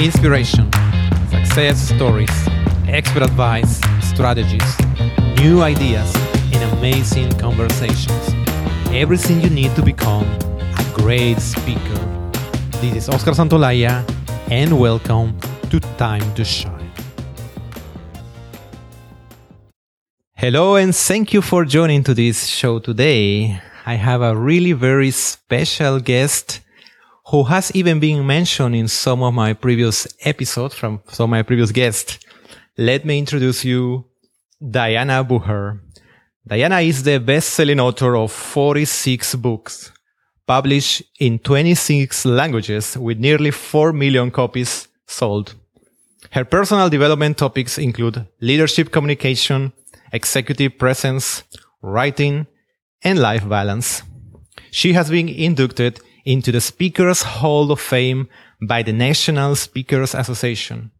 inspiration, success stories, expert advice, strategies, new ideas, and amazing conversations. Everything you need to become a great speaker. This is Oscar Santolaya, and welcome to Time to Shine. Hello, and thank you for joining to this show today. I have a really very special guest who has even been mentioned in some of my previous episodes from some of my previous guests. Let me introduce you Diana Booher. Diana is the best-selling author of 46 books, published in 26 languages with nearly 4 million copies sold. Her personal development topics include leadership communication, executive presence, writing, and life balance. She has been inducted into the Speakers Hall of Fame by the National Speakers Association.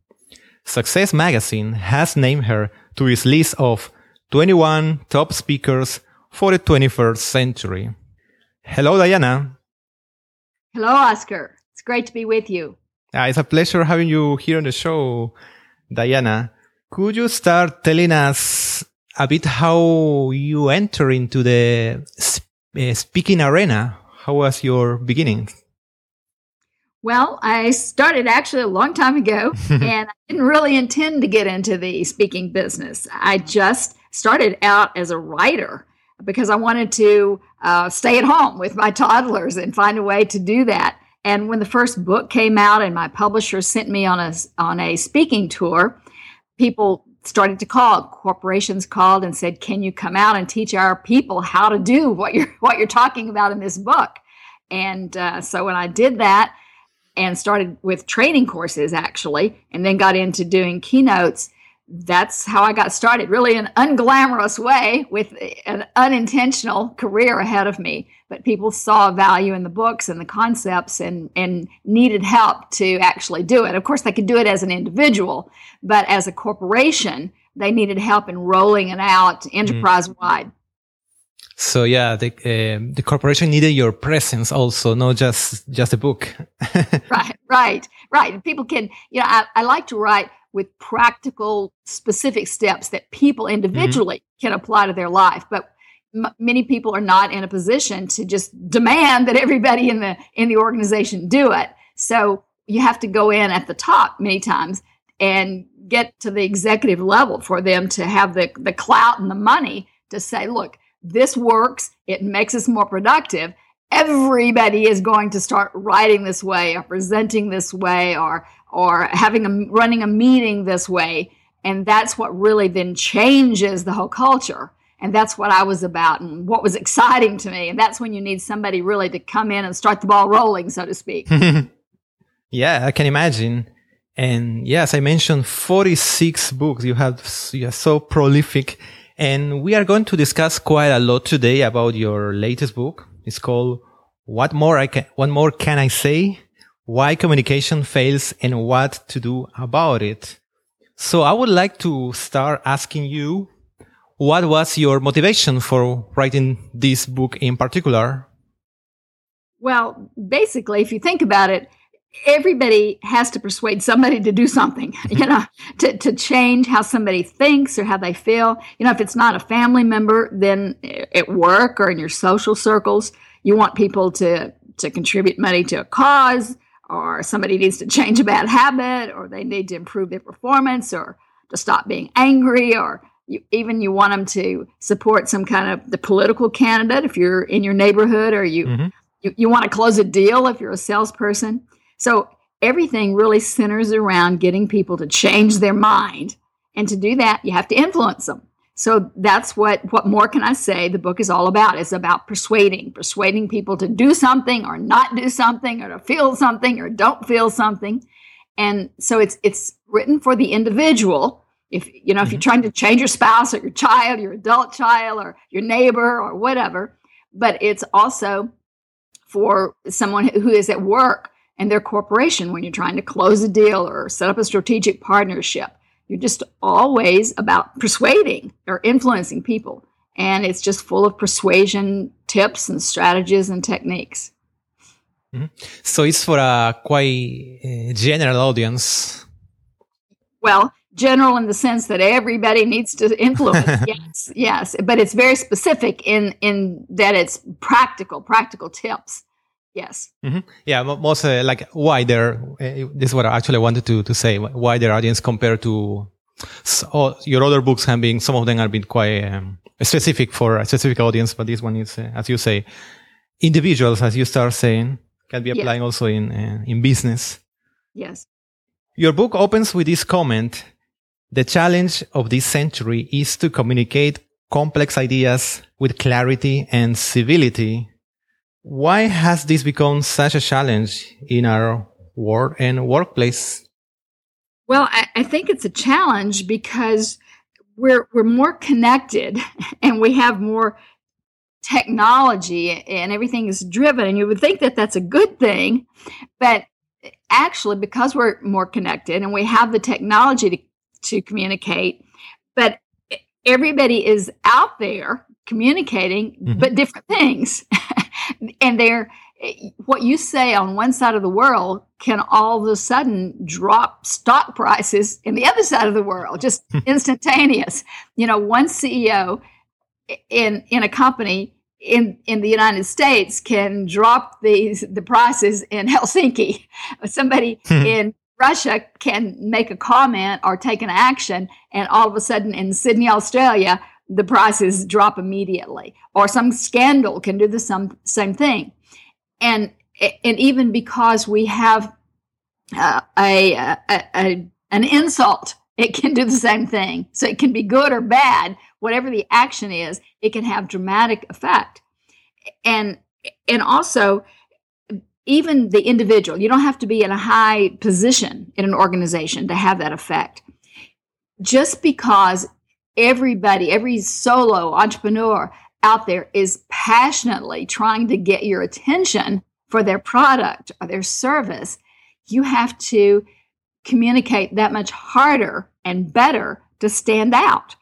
Success Magazine has named her to its list of 21 top speakers for the 21st century. Hello, Diana. Hello, Oscar. It's great to be with you. Uh, it's a pleasure having you here on the show, Diana. Could you start telling us a bit how you enter into the uh, speaking arena how was your beginning? Well, I started actually a long time ago and I didn't really intend to get into the speaking business. I just started out as a writer because I wanted to uh, stay at home with my toddlers and find a way to do that. And when the first book came out and my publisher sent me on a, on a speaking tour, people started to call corporations called and said can you come out and teach our people how to do what you're what you're talking about in this book and uh, so when i did that and started with training courses actually and then got into doing keynotes that's how I got started, really an unglamorous way with an unintentional career ahead of me. But people saw value in the books and the concepts and, and needed help to actually do it. Of course, they could do it as an individual, but as a corporation, they needed help in rolling it out enterprise wide. So yeah, the uh, the corporation needed your presence also, not just just a book. right, right, right. People can, you know, I, I like to write with practical, specific steps that people mm-hmm. individually mm-hmm. can apply to their life. But m- many people are not in a position to just demand that everybody in the in the organization do it. So you have to go in at the top many times and get to the executive level for them to have the the clout and the money to say, look, this works. It makes us more productive. Everybody is going to start writing this way or presenting this way or or having a running a meeting this way and that's what really then changes the whole culture and that's what i was about and what was exciting to me. And that's when you need somebody really to come in and start the ball rolling so to speak. Yeah i can imagine. And yes i mentioned 46 books. You have you're so prolific. And we are going to discuss quite a lot today about your latest book. It's called what more i can what more can i say? Why communication fails and what to do about it. So I would like to start asking you, what was your motivation for writing this book in particular? Well, basically, if you think about it, everybody has to persuade somebody to do something, you know, to, to change how somebody thinks or how they feel. You know, if it's not a family member, then at work or in your social circles, you want people to, to contribute money to a cause or somebody needs to change a bad habit or they need to improve their performance or to stop being angry or you, even you want them to support some kind of the political candidate if you're in your neighborhood or you, mm-hmm. you, you want to close a deal if you're a salesperson so everything really centers around getting people to change their mind and to do that you have to influence them so that's what what more can I say? The book is all about. It's about persuading, persuading people to do something or not do something or to feel something or don't feel something. And so it's it's written for the individual. If you know, if you're mm-hmm. trying to change your spouse or your child, your adult child or your neighbor or whatever, but it's also for someone who is at work and their corporation when you're trying to close a deal or set up a strategic partnership you're just always about persuading or influencing people. And it's just full of persuasion tips and strategies and techniques. Mm-hmm. So it's for a quite uh, general audience. Well, general in the sense that everybody needs to influence. yes, yes, but it's very specific in in that it's practical, practical tips. Yes. Mm-hmm. Yeah, most uh, like wider. Uh, this is what I actually wanted to to say. Wider audience compared to so, your other books have been. Some of them have been quite um, specific for a specific audience, but this one is, uh, as you say, individuals, as you start saying, can be applying also in uh, in business. Yes. Your book opens with this comment the challenge of this century is to communicate complex ideas with clarity and civility. Why has this become such a challenge in our world and workplace? Well, I, I think it's a challenge because we're we're more connected and we have more technology and everything is driven and you would think that that's a good thing but actually because we're more connected and we have the technology to to communicate, but everybody is out there communicating, mm-hmm. but different things. and they're what you say on one side of the world can all of a sudden drop stock prices in the other side of the world, just instantaneous. You know, one CEO in in a company in in the United States can drop these the prices in Helsinki. Somebody hmm. in Russia can make a comment or take an action, and all of a sudden in Sydney, Australia, the prices drop immediately. Or some scandal can do the same, same thing. And, and even because we have uh, a, a, a, an insult, it can do the same thing. So it can be good or bad, whatever the action is, it can have dramatic effect. And and also even the individual, you don't have to be in a high position in an organization to have that effect. Just because everybody, every solo entrepreneur out there is passionately trying to get your attention for their product or their service, you have to communicate that much harder and better to stand out.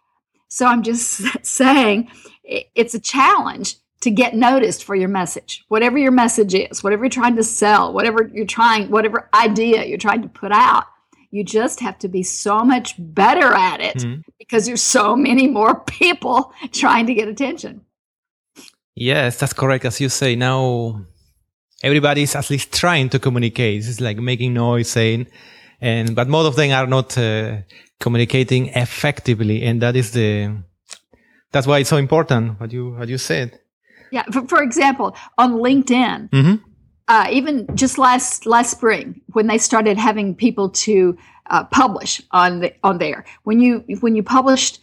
So I'm just saying it's a challenge to get noticed for your message, whatever your message is, whatever you're trying to sell, whatever you're trying, whatever idea you're trying to put out. You just have to be so much better at it mm-hmm. because there's so many more people trying to get attention. Yes, that's correct. As you say, now everybody's at least trying to communicate. It's like making noise, saying, and but most of them are not uh, communicating effectively, and that is the that's why it's so important what you what you said. Yeah. For, for example, on LinkedIn, mm-hmm. uh, even just last last spring, when they started having people to uh, publish on the on there, when you when you published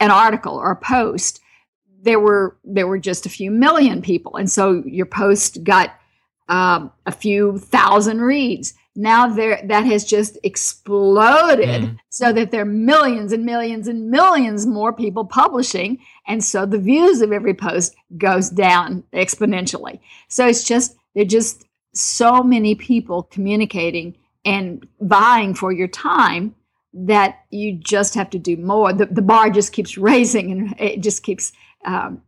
an article or a post, there were there were just a few million people, and so your post got um, a few thousand reads now there that has just exploded mm. so that there are millions and millions and millions more people publishing and so the views of every post goes down exponentially. So it's just there are just so many people communicating and vying for your time that you just have to do more. The, the bar just keeps raising and it just keeps um,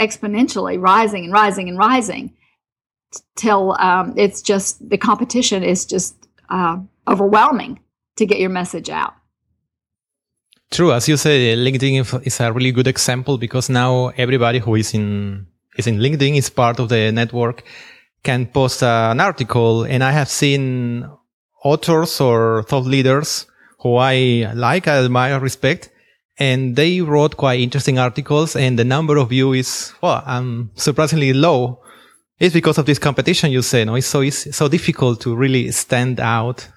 exponentially rising and rising and rising till um, it's just the competition is just uh, overwhelming to get your message out. True, as you say, LinkedIn is a really good example because now everybody who is in is in LinkedIn is part of the network can post an article, and I have seen authors or thought leaders who I like, I admire, respect, and they wrote quite interesting articles, and the number of views is well, um, surprisingly low it's because of this competition you say, no? It's so it's so difficult to really stand out.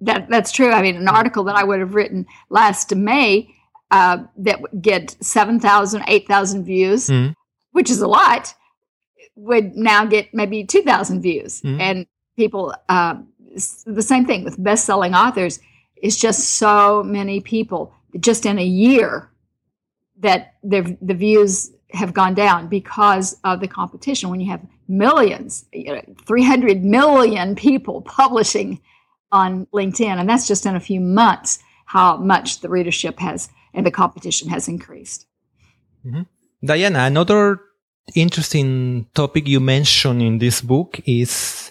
That that's true. I mean, an article that I would have written last May uh, that would get 7,000, 8,000 views, mm. which is a lot, would now get maybe 2,000 views. Mm. And people, uh, the same thing with best selling authors, is just so many people just in a year that the views have gone down because of the competition. When you have millions, you know, 300 million people publishing on LinkedIn, and that's just in a few months how much the readership has and the competition has increased. Mm-hmm. Diana, another interesting topic you mention in this book is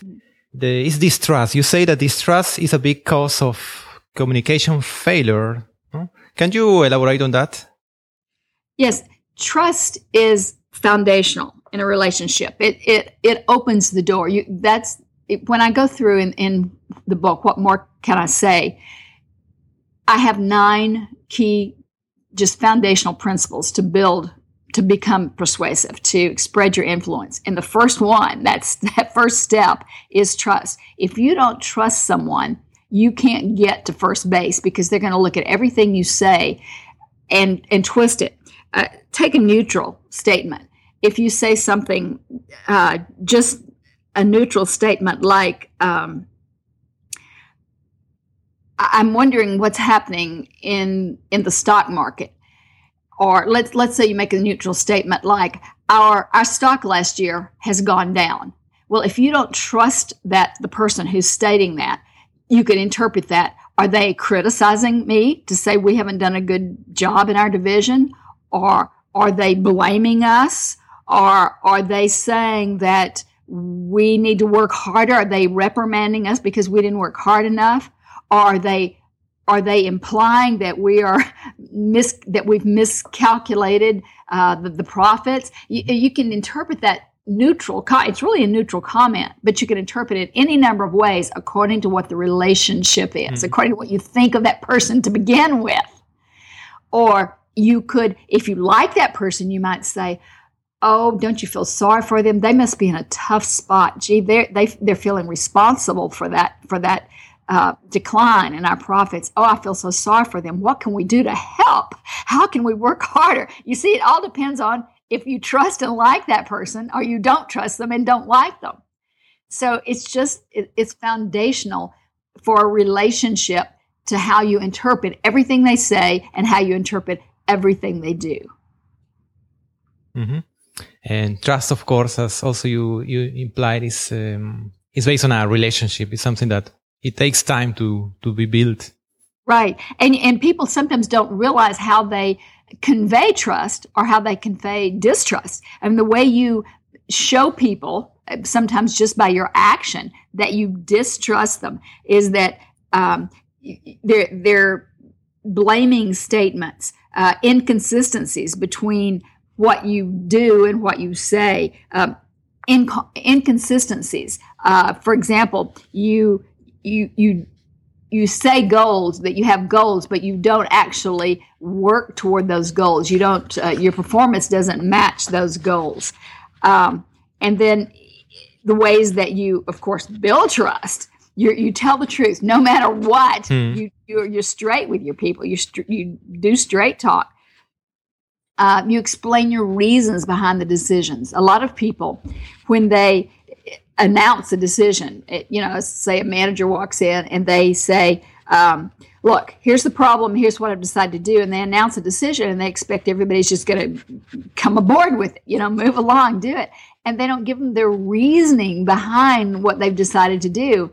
the is distrust. You say that distrust is a big cause of communication failure. Can you elaborate on that? Yes, trust is foundational in a relationship. It it it opens the door. You that's it, when I go through in, in the book. What more can I say? I have nine key, just foundational principles to build to become persuasive, to spread your influence. And the first one, that's that first step is trust. If you don't trust someone, you can't get to first base because they're going to look at everything you say and and twist it. Uh, take a neutral statement. If you say something, uh, just a neutral statement like, um, "I'm wondering what's happening in in the stock market," or let's let's say you make a neutral statement like, "Our our stock last year has gone down." Well, if you don't trust that the person who's stating that, you could interpret that. Are they criticizing me to say we haven't done a good job in our division? Or are they blaming us? Or are they saying that we need to work harder? Are they reprimanding us because we didn't work hard enough? Are they are they implying that we are mis that we've miscalculated uh, the, the profits? You, you can interpret that neutral it's really a neutral comment but you can interpret it any number of ways according to what the relationship is mm-hmm. according to what you think of that person to begin with or you could if you like that person you might say oh don't you feel sorry for them they must be in a tough spot gee they're they, they're feeling responsible for that for that uh, decline in our profits. Oh, I feel so sorry for them. What can we do to help? How can we work harder? You see, it all depends on if you trust and like that person or you don't trust them and don't like them. So it's just, it, it's foundational for a relationship to how you interpret everything they say and how you interpret everything they do. Mm-hmm. And trust, of course, as also you, you implied, is, um, is based on a relationship. It's something that it takes time to, to be built. Right. And, and people sometimes don't realize how they, convey trust or how they convey distrust. And the way you show people, sometimes just by your action, that you distrust them is that um, they're, they're blaming statements, uh, inconsistencies between what you do and what you say, um, inc- inconsistencies. Uh, for example, you you you you say goals that you have goals but you don't actually work toward those goals. You don't uh, your performance doesn't match those goals. Um, and then the ways that you of course build trust you you tell the truth no matter what hmm. you you're, you're, straight with your people you you do straight talk uh, you explain your reasons behind the decisions a lot of people when they announce a decision. It, you know, say a manager walks in and they say, um, look, here's the problem, here's what I've decided to do, and they announce a decision and they expect everybody's just going to come aboard with it, you know, move along, do it. And they don't give them their reasoning behind what they've decided to do.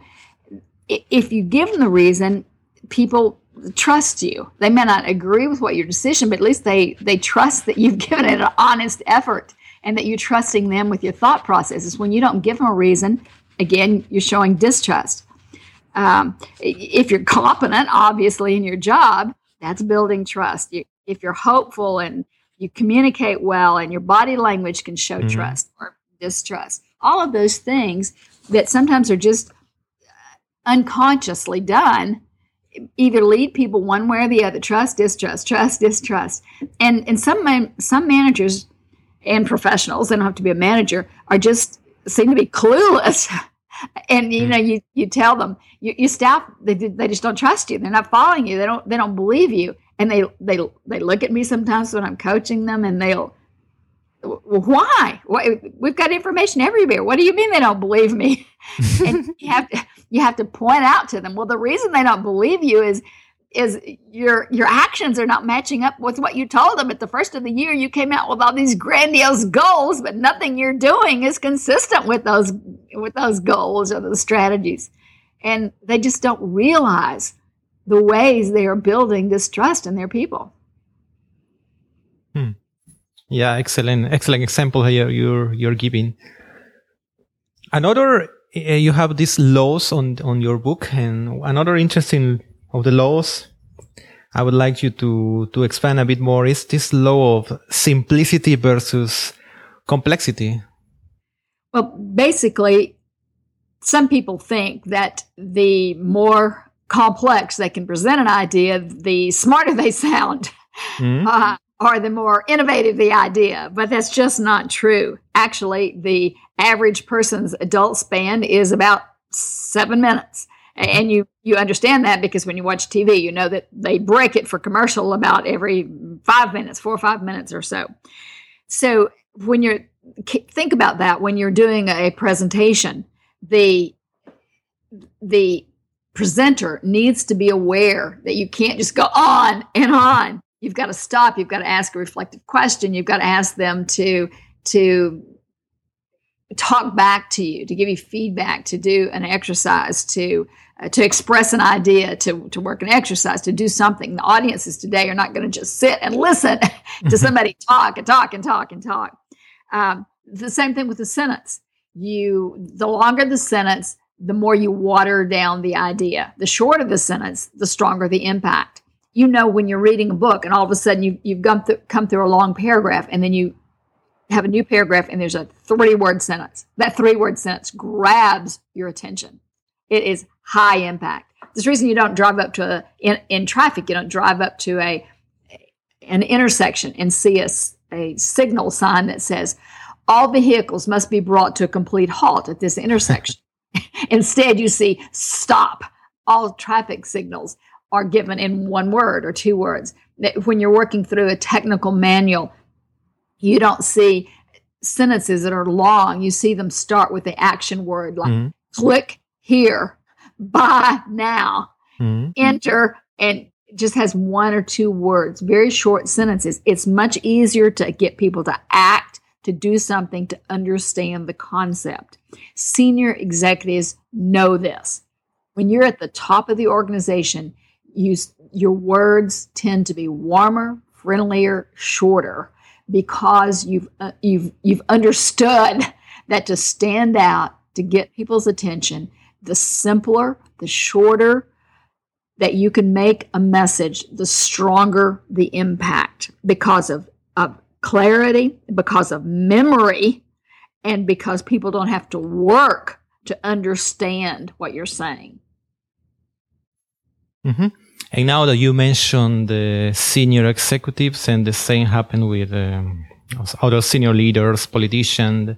If you give them the reason, people trust you. They may not agree with what your decision, but at least they they trust that you've given it an honest effort and that you're trusting them with your thought processes. When you don't give them a reason, again, you're showing distrust. Um, if you're competent, obviously, in your job, that's building trust. You, if you're hopeful and you communicate well and your body language can show mm-hmm. trust or distrust, all of those things that sometimes are just unconsciously done either lead people one way or the other trust distrust trust distrust and and some man, some managers and professionals, they don't have to be a manager, are just seem to be clueless. and you hmm. know, you you tell them, you, you staff, they they just don't trust you. They're not following you. They don't they don't believe you. And they they they look at me sometimes when I'm coaching them, and they'll why? We've got information everywhere. What do you mean they don't believe me? and you have to you have to point out to them. Well, the reason they don't believe you is is your your actions are not matching up with what you told them at the first of the year you came out with all these grandiose goals but nothing you're doing is consistent with those with those goals or those strategies and they just don't realize the ways they are building distrust in their people hmm. Yeah, excellent, excellent example here you're you're giving. Another, you have these laws on on your book, and another interesting of the laws I would like you to to expand a bit more is this law of simplicity versus complexity. Well, basically, some people think that the more complex they can present an idea, the smarter they sound. Mm-hmm. Uh, or the more innovative the idea, but that's just not true. Actually, the average person's adult span is about seven minutes. And you, you understand that because when you watch TV, you know that they break it for commercial about every five minutes, four or five minutes or so. So when you're, think about that when you're doing a presentation, the, the presenter needs to be aware that you can't just go on and on you've got to stop you've got to ask a reflective question you've got to ask them to to talk back to you to give you feedback to do an exercise to uh, to express an idea to to work an exercise to do something. The audiences today are not going to just sit and listen to somebody talk and talk and talk and talk. Um, the same thing with the sentence. You the longer the sentence the more you water down the idea. The shorter the sentence the stronger the impact you know when you're reading a book and all of a sudden you, you've come, th- come through a long paragraph and then you have a new paragraph and there's a three word sentence. That three word sentence grabs your attention. It is high impact. There's the reason you don't drive up to a, in, in traffic, you don't drive up to a an intersection and see a, a signal sign that says all vehicles must be brought to a complete halt at this intersection. Instead, you see stop all traffic signals are given in one word or two words. When you're working through a technical manual, you don't see sentences that are long. You see them start with the action word like mm-hmm. click here, buy now, mm-hmm. enter, and just has one or two words, very short sentences. It's much easier to get people to act, to do something, to understand the concept. Senior executives know this. When you're at the top of the organization, you, your words tend to be warmer, friendlier, shorter because you've uh, you've you've understood that to stand out to get people's attention the simpler the shorter that you can make a message the stronger the impact because of, of clarity because of memory and because people don't have to work to understand what you're saying mm-hmm. And now that you mentioned the senior executives, and the same happened with um, other senior leaders, politicians,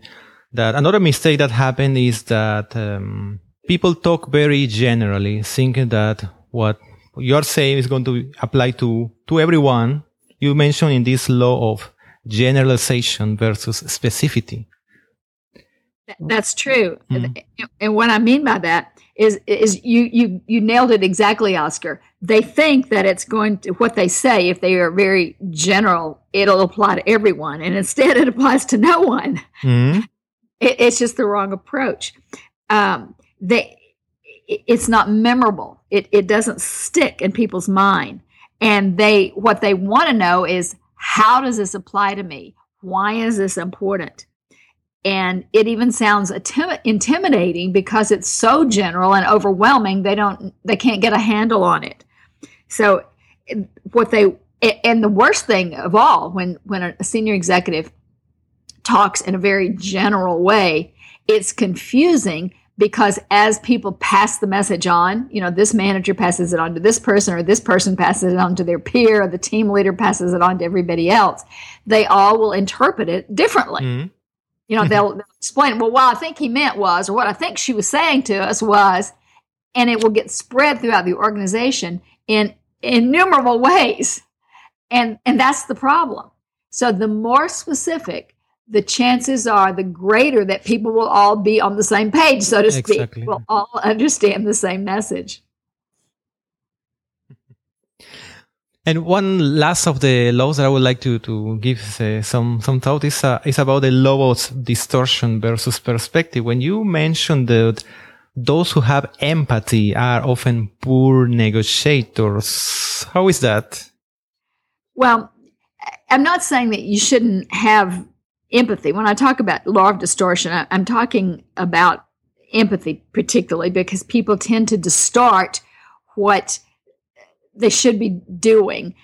that another mistake that happened is that um, people talk very generally, thinking that what you're saying is going to apply to to everyone. You mentioned in this law of generalization versus specificity. That's true, mm-hmm. and what I mean by that is is you you you nailed it exactly, Oscar. They think that it's going to what they say if they are very general it'll apply to everyone and instead it applies to no one. Mm-hmm. it, it's just the wrong approach. Um, they it's not memorable. It, it doesn't stick in people's mind. And they what they want to know is how does this apply to me? Why is this important and it even sounds intimidating because it's so general and overwhelming they don't they can't get a handle on it so what they and the worst thing of all when when a senior executive talks in a very general way, it's confusing because as people pass the message on, you know, this manager passes it on to this person, or this person passes it on to their peer, or the team leader passes it on to everybody else, they all will interpret it differently. Mm-hmm. You know, they'll, they'll explain, well, what I think he meant was, or what I think she was saying to us was, and it will get spread throughout the organization in innumerable ways. And, and that's the problem. So the more specific, the chances are the greater that people will all be on the same page, so to speak, exactly. will all understand the same message. And one last of the laws that I would like to, to give uh, some, some thought is, uh, is about the law of distortion versus perspective. When you mentioned that those who have empathy are often poor negotiators. How is that? Well, I'm not saying that you shouldn't have empathy. When I talk about law of distortion, I, I'm talking about empathy particularly because people tend to distort what they should be doing.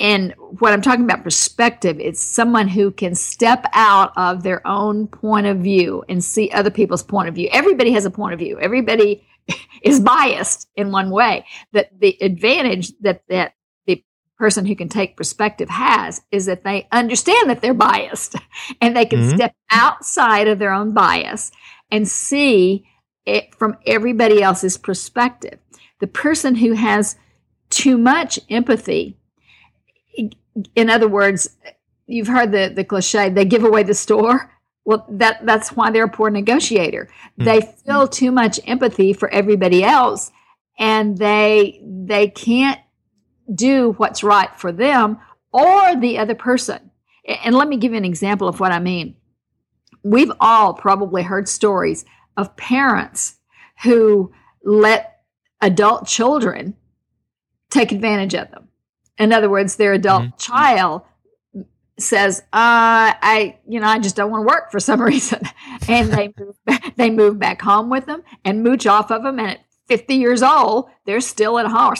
And what I'm talking about perspective, it's someone who can step out of their own point of view and see other people's point of view. Everybody has a point of view. Everybody is biased in one way. That the advantage that that the person who can take perspective has is that they understand that they're biased and they can mm-hmm. step outside of their own bias and see it from everybody else's perspective. The person who has too much empathy, in other words, you've heard the, the cliche, they give away the store. Well, that, that's why they're a poor negotiator. Mm-hmm. They feel too much empathy for everybody else and they they can't do what's right for them or the other person. And let me give you an example of what I mean. We've all probably heard stories of parents who let adult children take advantage of them. In other words, their adult mm-hmm. child says, uh, "I, you know, I just don't want to work for some reason," and they move, they move back home with them and mooch off of them. And at 50 years old, they're still at home.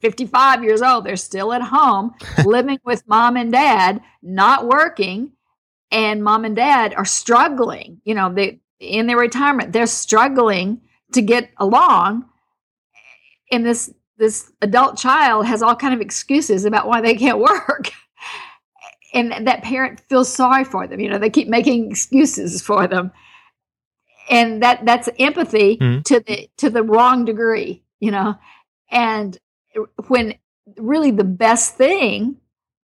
55 years old, they're still at home, living with mom and dad, not working, and mom and dad are struggling. You know, they in their retirement. They're struggling to get along. in this this adult child has all kind of excuses about why they can't work. and that parent feels sorry for them. You know, they keep making excuses for them. And that that's empathy mm-hmm. to the to the wrong degree, you know. And when really the best thing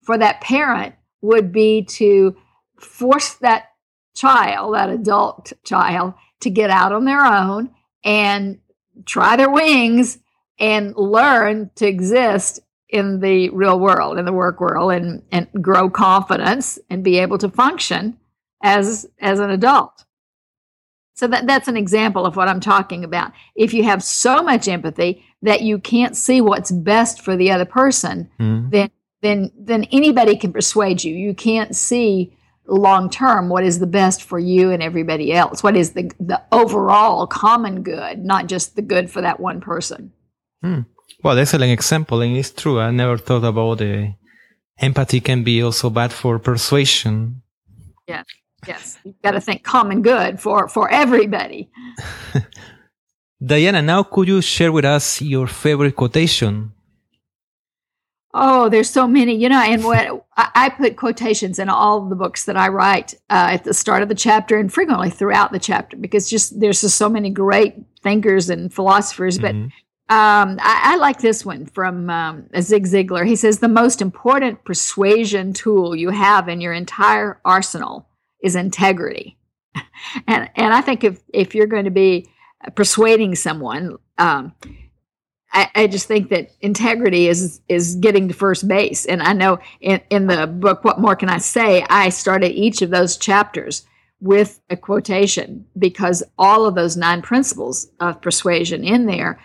for that parent would be to force that child, that adult child, to get out on their own and try their wings and learn to exist in the real world, in the work world, and, and grow confidence and be able to function as as an adult. So that, that's an example of what I'm talking about. If you have so much empathy that you can't see what's best for the other person, mm. then then then anybody can persuade you. You can't see long term what is the best for you and everybody else what is the the overall common good not just the good for that one person hmm. well excellent example and it's true i never thought about the empathy can be also bad for persuasion yes yes you've got to think common good for for everybody diana now could you share with us your favorite quotation Oh, there's so many, you know, and what I, put quotations in all the books that I write uh, at the start of the chapter and frequently throughout the chapter because just there's just so many great thinkers and philosophers. But mm-hmm. Um, I, I, like this one from um, Zig Ziglar. He says the most important persuasion tool you have in your entire arsenal is integrity, and and I think if if you're going to be persuading someone. Um, I, I, just think that integrity is is getting to first base. And I know in, in the book, What More Can I Say? I started each of those chapters with a quotation because all of those nine principles of persuasion in there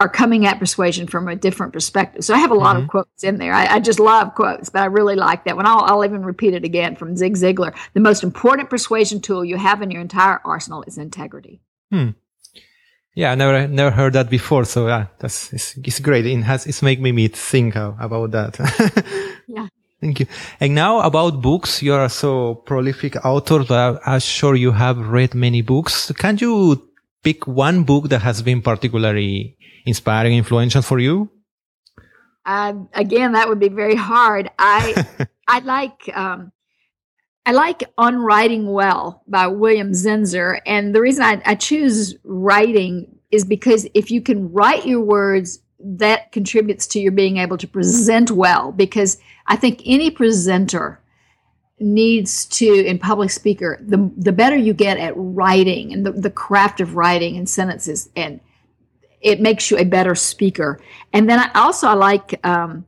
are coming at persuasion from a different perspective. So I have a lot mm-hmm. of quotes in there. I, I, just love quotes, but I really like that one. I'll, I'll even repeat it again from Zig Ziglar. The most important persuasion tool you have in your entire arsenal is integrity. Hmm. Yeah, I never never heard that before. So yeah, that's it's, it's great. It has it's make me think about that. yeah. Thank you. And now about books, you are so prolific author. But I'm sure you have read many books. Can you pick one book that has been particularly inspiring, influential for you? Uh, again, that would be very hard. I I like um, I like On Writing Well by William Zinsser. And the reason I, I, choose writing is because if you can write your words, that contributes to your being able to present well. Because I think any presenter needs to, in public speaker, the, the better you get at writing and the, the craft of writing and sentences, and it makes you a better speaker. And then I also I like, um,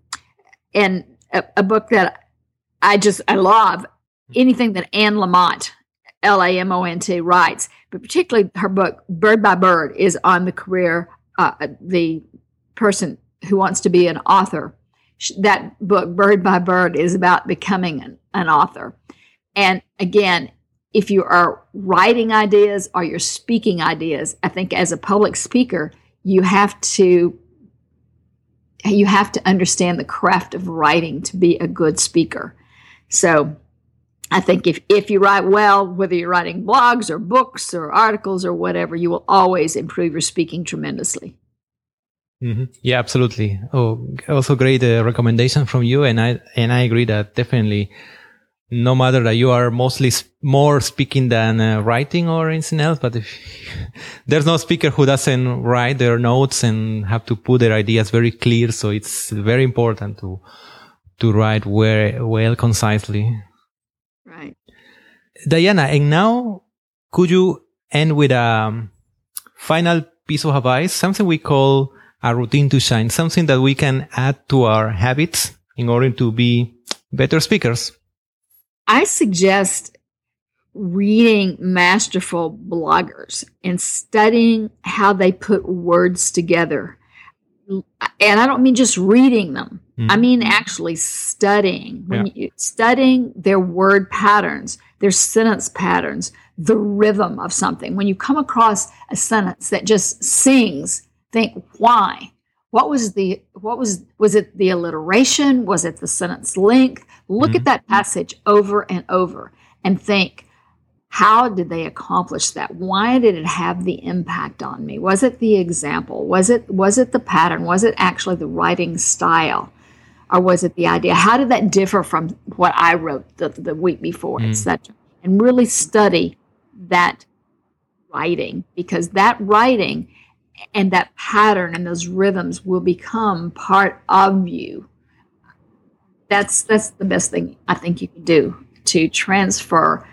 and a, a book that I just I love anything that Anne Lamott, L A M O N T, writes, but particularly her book Bird by Bird is on the career, uh, the person who wants to be an author that book, Bird by Bird, is about becoming an, an author. And again, if you are writing ideas or you're speaking ideas, I think as a public speaker, you have to you have to understand the craft of writing to be a good speaker. So I think if, if you write well, whether you're writing blogs or books or articles or whatever, you will always improve your speaking tremendously. Mm-hmm. Yeah, absolutely. Oh, also great uh, recommendation from you, and I and I agree that definitely, no matter that you are mostly sp- more speaking than uh, writing or anything else, but if there's no speaker who doesn't write their notes and have to put their ideas very clear, so it's very important to to write well, well concisely. Right, Diana, and now could you end with a final piece of advice, something we call a routine to shine, something that we can add to our habits in order to be better speakers? I suggest reading masterful bloggers and studying how they put words together. And I don't mean just reading them. Mm. I mean actually studying. When yeah. you studying their word patterns, their sentence patterns, the rhythm of something. When you come across a sentence that just sings think why? What was the what was was it the alliteration? Was it the sentence length? Look mm-hmm. at that passage over and over and think how did they accomplish that? Why did it have the impact on me? Was it the example? Was it was it the pattern? Was it actually the writing style? Or was it the idea? How did that differ from what i wrote the, the week before mm. etc and really study that writing because that writing and that pattern and those rhythms will become part of you. That's that's the best thing i think you can do to transfer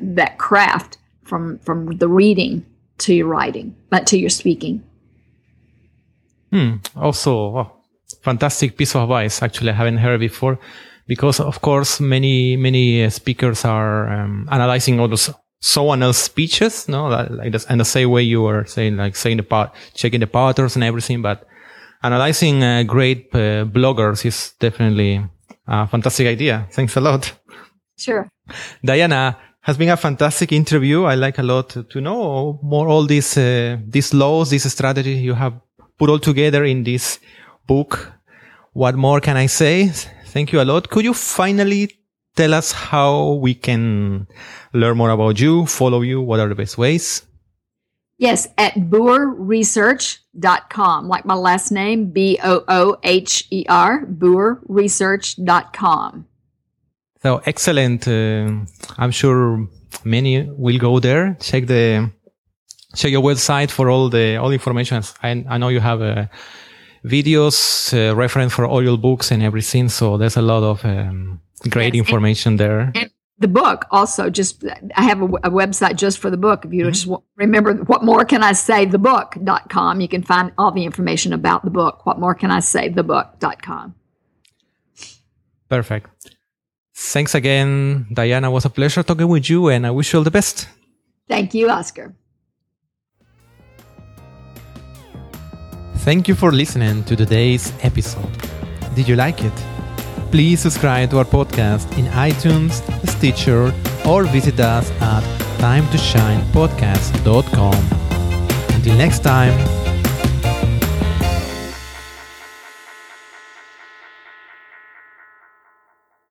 that craft from from the reading to your writing but to your speaking. Hmm. Also oh, fantastic piece of advice actually i haven't heard before because of course many many speakers are um, analyzing all those someone else's speeches, no, like this, and the same way you were saying, like saying the part, checking the patterns and everything, but analyzing uh, great uh, bloggers is definitely a fantastic idea. Thanks a lot. Sure. Diana has been a fantastic interview. I like a lot to, to know more all these, uh, these laws, this strategy you have put all together in this book. What more can I say? Thank you a lot. Could you finally tell us how we can learn more about you, follow you. What are the best ways? Yes, at booherresearch.com, like my last name, B O O H E R, booherresearch.com. So excellent. Uh, I'm sure many will go there, check the, check your website for all the, all information. I, I know you have uh, videos, uh, reference for all your books and everything. So there's a lot of, um, Great yes. information and, there. And the book also just I have a, a website just for the book. If you mm-hmm. just remember what more can I say the book.com, you can find all the information about the book. What more can I say the book.com. Perfect. Thanks again, Diana. It was a pleasure talking with you and I wish you all the best. Thank you, Oscar. Thank you for listening to today's episode. Did you like it? please subscribe to our podcast in iTunes, Stitcher, or visit us at timetoshinepodcast.com. Until next time,